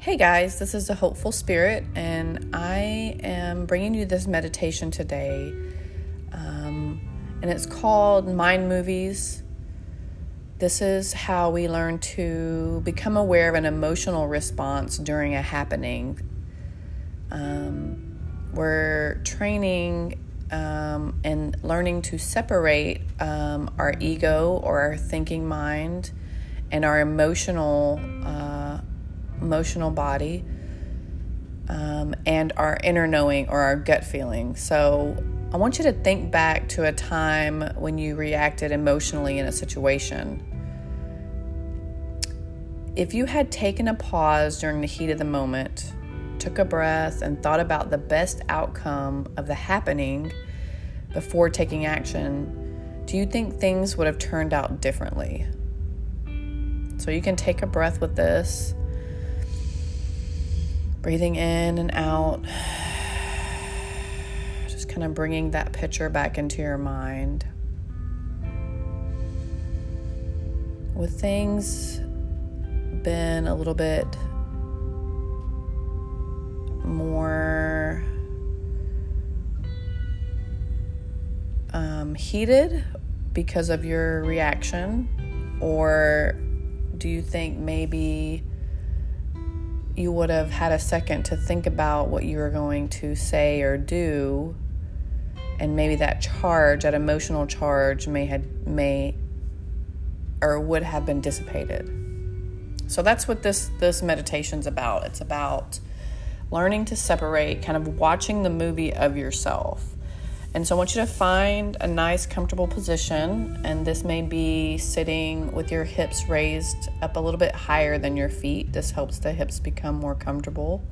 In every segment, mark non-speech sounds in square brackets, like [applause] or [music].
Hey guys, this is the Hopeful Spirit, and I am bringing you this meditation today. Um, and it's called Mind Movies. This is how we learn to become aware of an emotional response during a happening. Um, we're training um, and learning to separate um, our ego or our thinking mind and our emotional uh, emotional body um, and our inner knowing or our gut feeling. So I want you to think back to a time when you reacted emotionally in a situation. If you had taken a pause during the heat of the moment, took a breath, and thought about the best outcome of the happening before taking action, do you think things would have turned out differently? So you can take a breath with this, breathing in and out, [sighs] just kind of bringing that picture back into your mind. With things been a little bit more um, heated because of your reaction? Or do you think maybe you would have had a second to think about what you were going to say or do? And maybe that charge, that emotional charge, may had may or would have been dissipated. So that's what this this meditation's about. It's about learning to separate, kind of watching the movie of yourself. And so I want you to find a nice, comfortable position. And this may be sitting with your hips raised up a little bit higher than your feet. This helps the hips become more comfortable.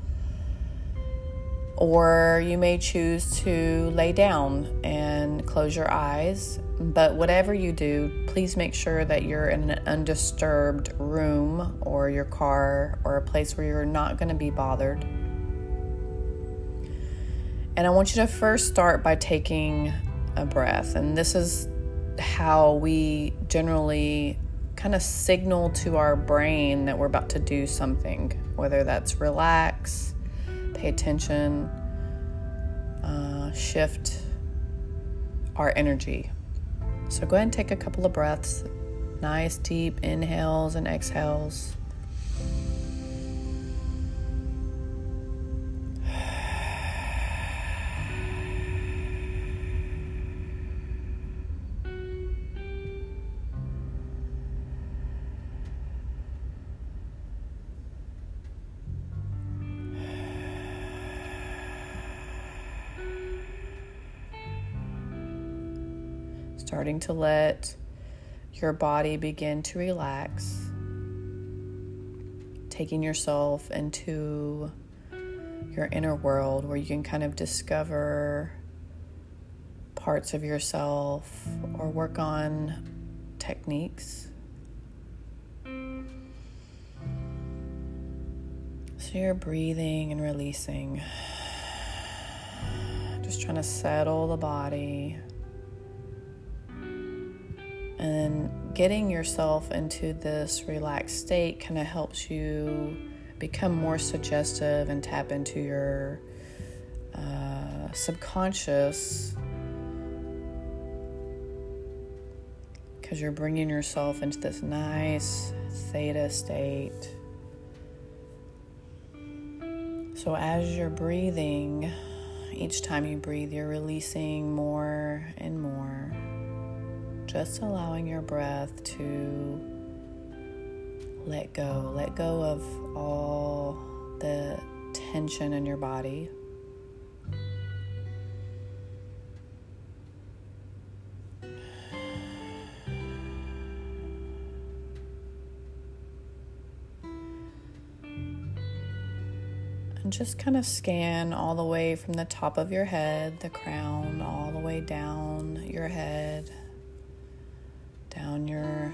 Or you may choose to lay down and close your eyes. But whatever you do, please make sure that you're in an undisturbed room or your car or a place where you're not going to be bothered. And I want you to first start by taking a breath. And this is how we generally kind of signal to our brain that we're about to do something, whether that's relax, pay attention, uh, shift our energy. So go ahead and take a couple of breaths. Nice deep inhales and exhales. Starting to let your body begin to relax, taking yourself into your inner world where you can kind of discover parts of yourself or work on techniques. So you're breathing and releasing, just trying to settle the body. And getting yourself into this relaxed state kind of helps you become more suggestive and tap into your uh, subconscious because you're bringing yourself into this nice theta state. So, as you're breathing, each time you breathe, you're releasing more and more just allowing your breath to let go. Let go of all the tension in your body. And just kind of scan all the way from the top of your head, the crown, all the way down your head down your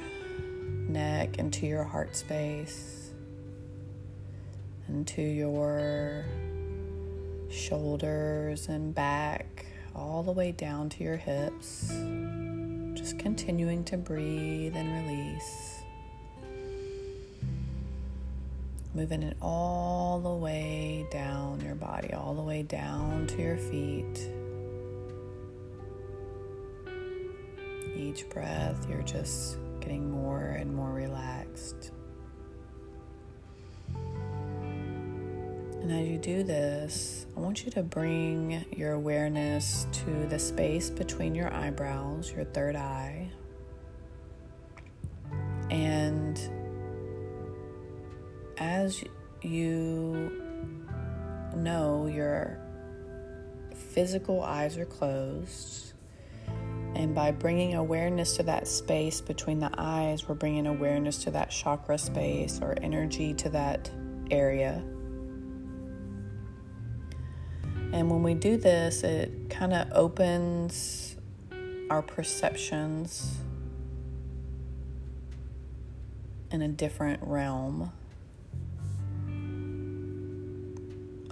neck into your heart space, into your shoulders and back, all the way down to your hips. Just continuing to breathe and release. moving it all the way down your body, all the way down to your feet. Each breath, you're just getting more and more relaxed. And as you do this, I want you to bring your awareness to the space between your eyebrows, your third eye. And as you know your physical eyes are closed, and by bringing awareness to that space between the eyes, we're bringing awareness to that chakra space or energy to that area. And when we do this, it kind of opens our perceptions in a different realm,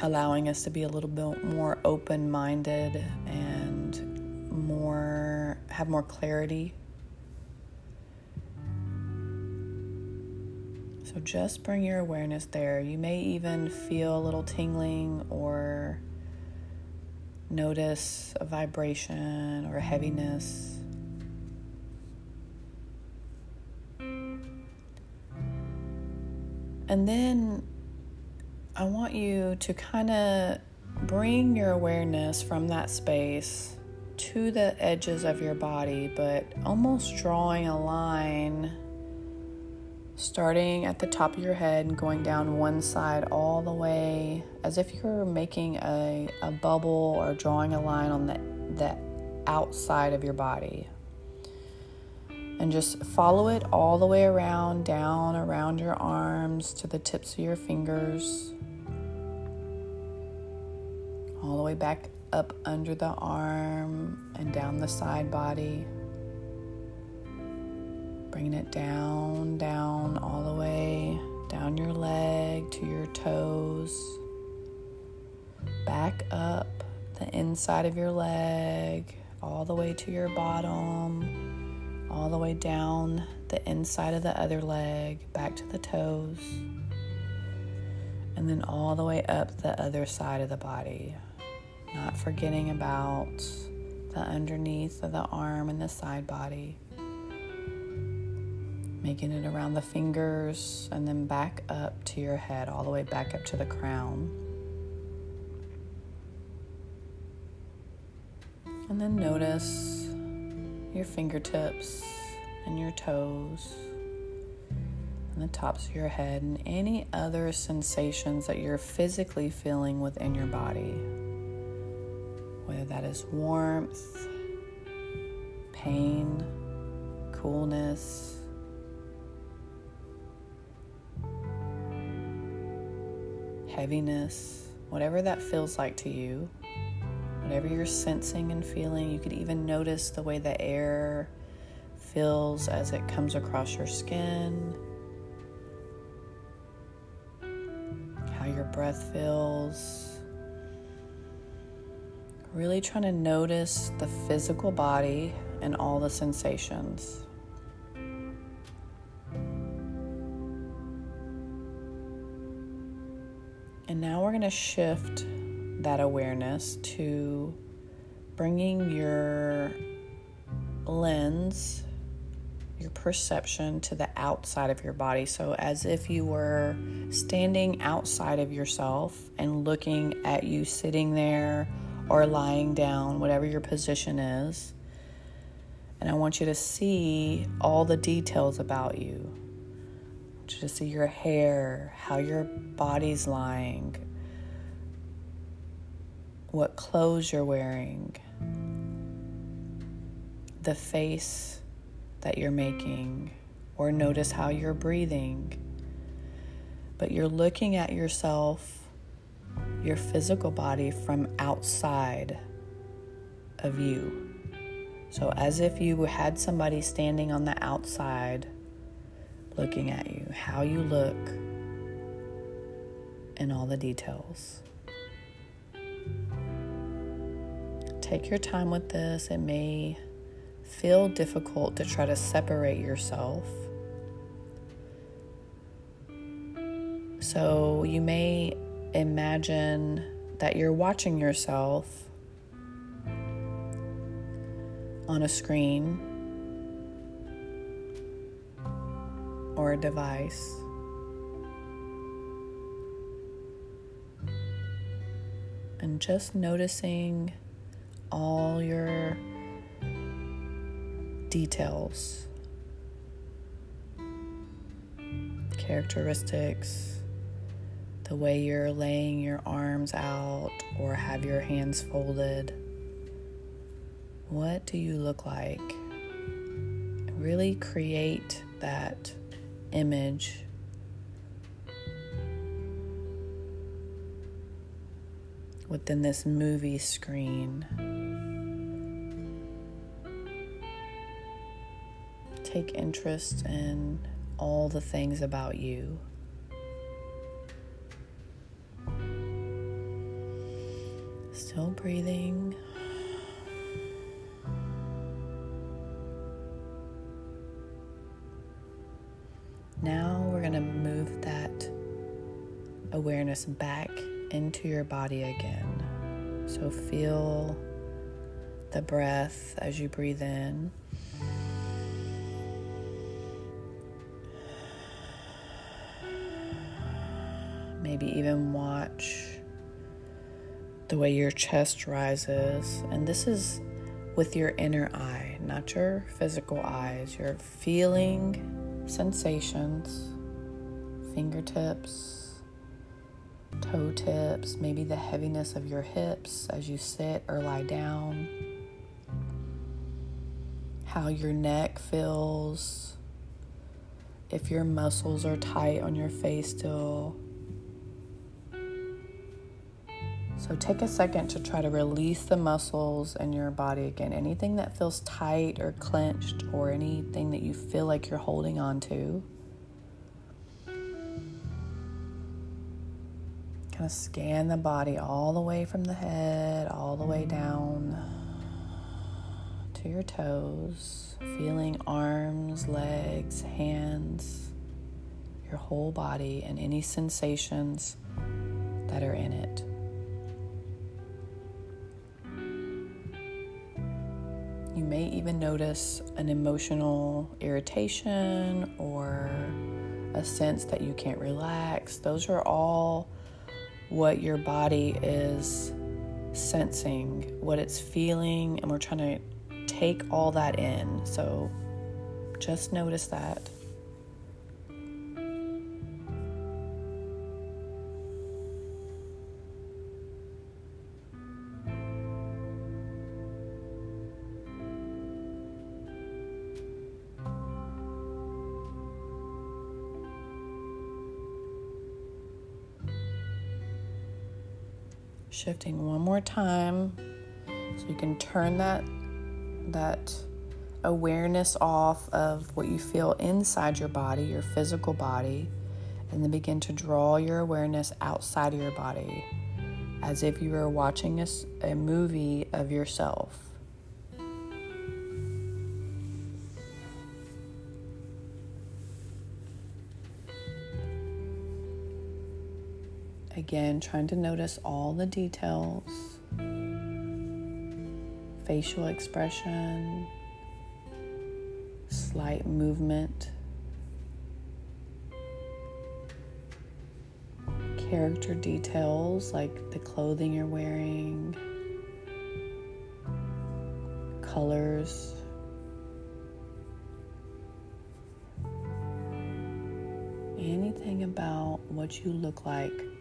allowing us to be a little bit more open minded and more have more clarity. So just bring your awareness there. You may even feel a little tingling or Notice a vibration or a heaviness. And then I want you to kind of bring your awareness from that space to the edges of your body, but almost drawing a line starting at the top of your head and going down one side all the way as if you're making a, a bubble or drawing a line on the, the outside of your body. And just follow it all the way around, down around your arms to the tips of your fingers, all the way back up under the arm and down the side body. Bringing it down, down, all the way down your leg to your toes. Back up the inside of your leg, all the way to your bottom, all the way down the inside of the other leg, back to the toes, and then all the way up the other side of the body. Not forgetting about the underneath of the arm and the side body making it around the fingers and then back up to your head, all the way back up to the crown. And then notice your fingertips and your toes and the tops of your head and any other sensations that you're physically feeling within your body. Whether that is warmth, pain, coolness, heaviness, whatever that feels like to you, whatever you're sensing and feeling. You could even notice the way the air feels as it comes across your skin, how your breath feels. Really trying to notice the physical body and all the sensations. And now we're going to shift that awareness to bringing your lens, your perception to the outside of your body. So, as if you were standing outside of yourself and looking at you sitting there or lying down, whatever your position is. And I want you to see all the details about you to see your hair, how your body's lying, what clothes you're wearing, the face that you're making, or notice how you're breathing. But you're looking at yourself, your physical body, from outside of you. So, as if you had somebody standing on the outside looking at you, how you look, and all the details. Take your time with this. It may feel difficult to try to separate yourself. So you may imagine that you're watching yourself on a screen or a device. And just noticing all your details, characteristics, the way you're laying your arms out or have your hands folded. What do you look like? Really create that image. Within this movie screen, take interest in all the things about you. Still breathing. Now we're going to move that awareness back into your body again. So feel the breath as you breathe in. Maybe even watch the way your chest rises. And this is with your inner eye, not your physical eyes. You're feeling sensations, fingertips, toe tips, maybe the heaviness of your hips as you sit or lie down, how your neck feels, if your muscles are tight on your face still. Take a second to try to release the muscles in your body again. Anything that feels tight or clenched or anything that you feel like you're holding on to. Kind of scan the body all the way from the head, all the way down to your toes, feeling arms, legs, hands, your whole body, and any sensations that are in it. May even notice an emotional irritation or a sense that you can't relax. Those are all what your body is sensing, what it's feeling, and we're trying to take all that in. So just notice that. Shifting one more time so you can turn that that awareness off of what you feel inside your body, your physical body, and then begin to draw your awareness outside of your body as if you were watching a, a movie of yourself. Again, trying to notice all the details, facial expression, slight movement, character details like the clothing you're wearing, colors. Anything about what you look like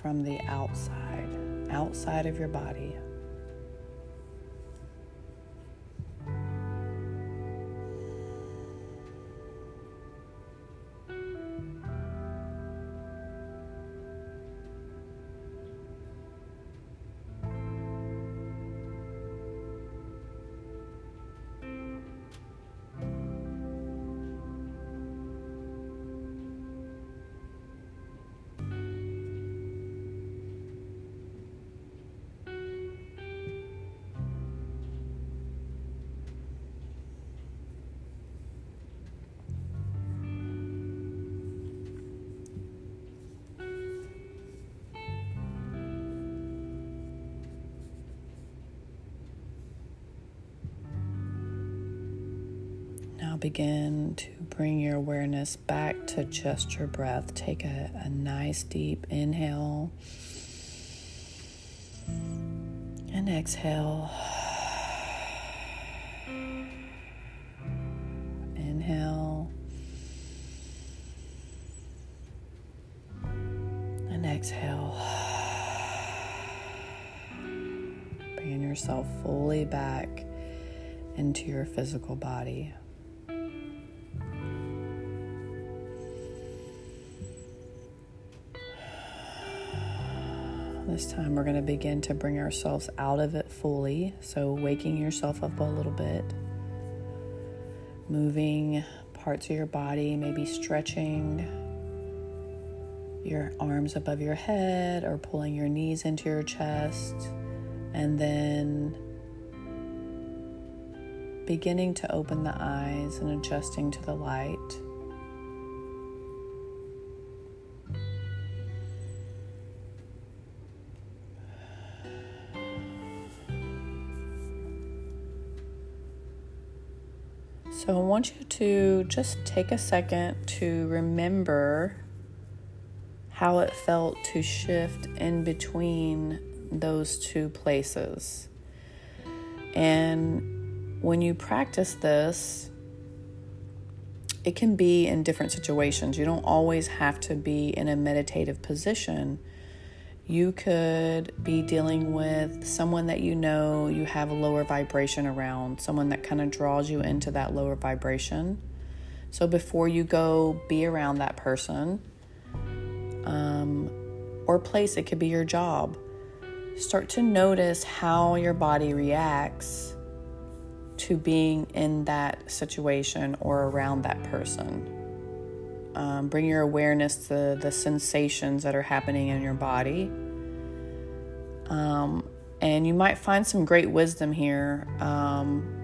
from the outside, outside of your body. Begin to bring your awareness back to just your breath. Take a, a nice deep inhale and exhale. Inhale and exhale. Bringing yourself fully back into your physical body. This time we're going to begin to bring ourselves out of it fully. So, waking yourself up a little bit, moving parts of your body, maybe stretching your arms above your head or pulling your knees into your chest, and then beginning to open the eyes and adjusting to the light. So I want you to just take a second to remember how it felt to shift in between those two places. And when you practice this, it can be in different situations. You don't always have to be in a meditative position you could be dealing with someone that you know you have a lower vibration around, someone that kind of draws you into that lower vibration. So before you go be around that person um, or place, it could be your job, start to notice how your body reacts to being in that situation or around that person. Um, bring your awareness to the sensations that are happening in your body. Um, and you might find some great wisdom here. Um,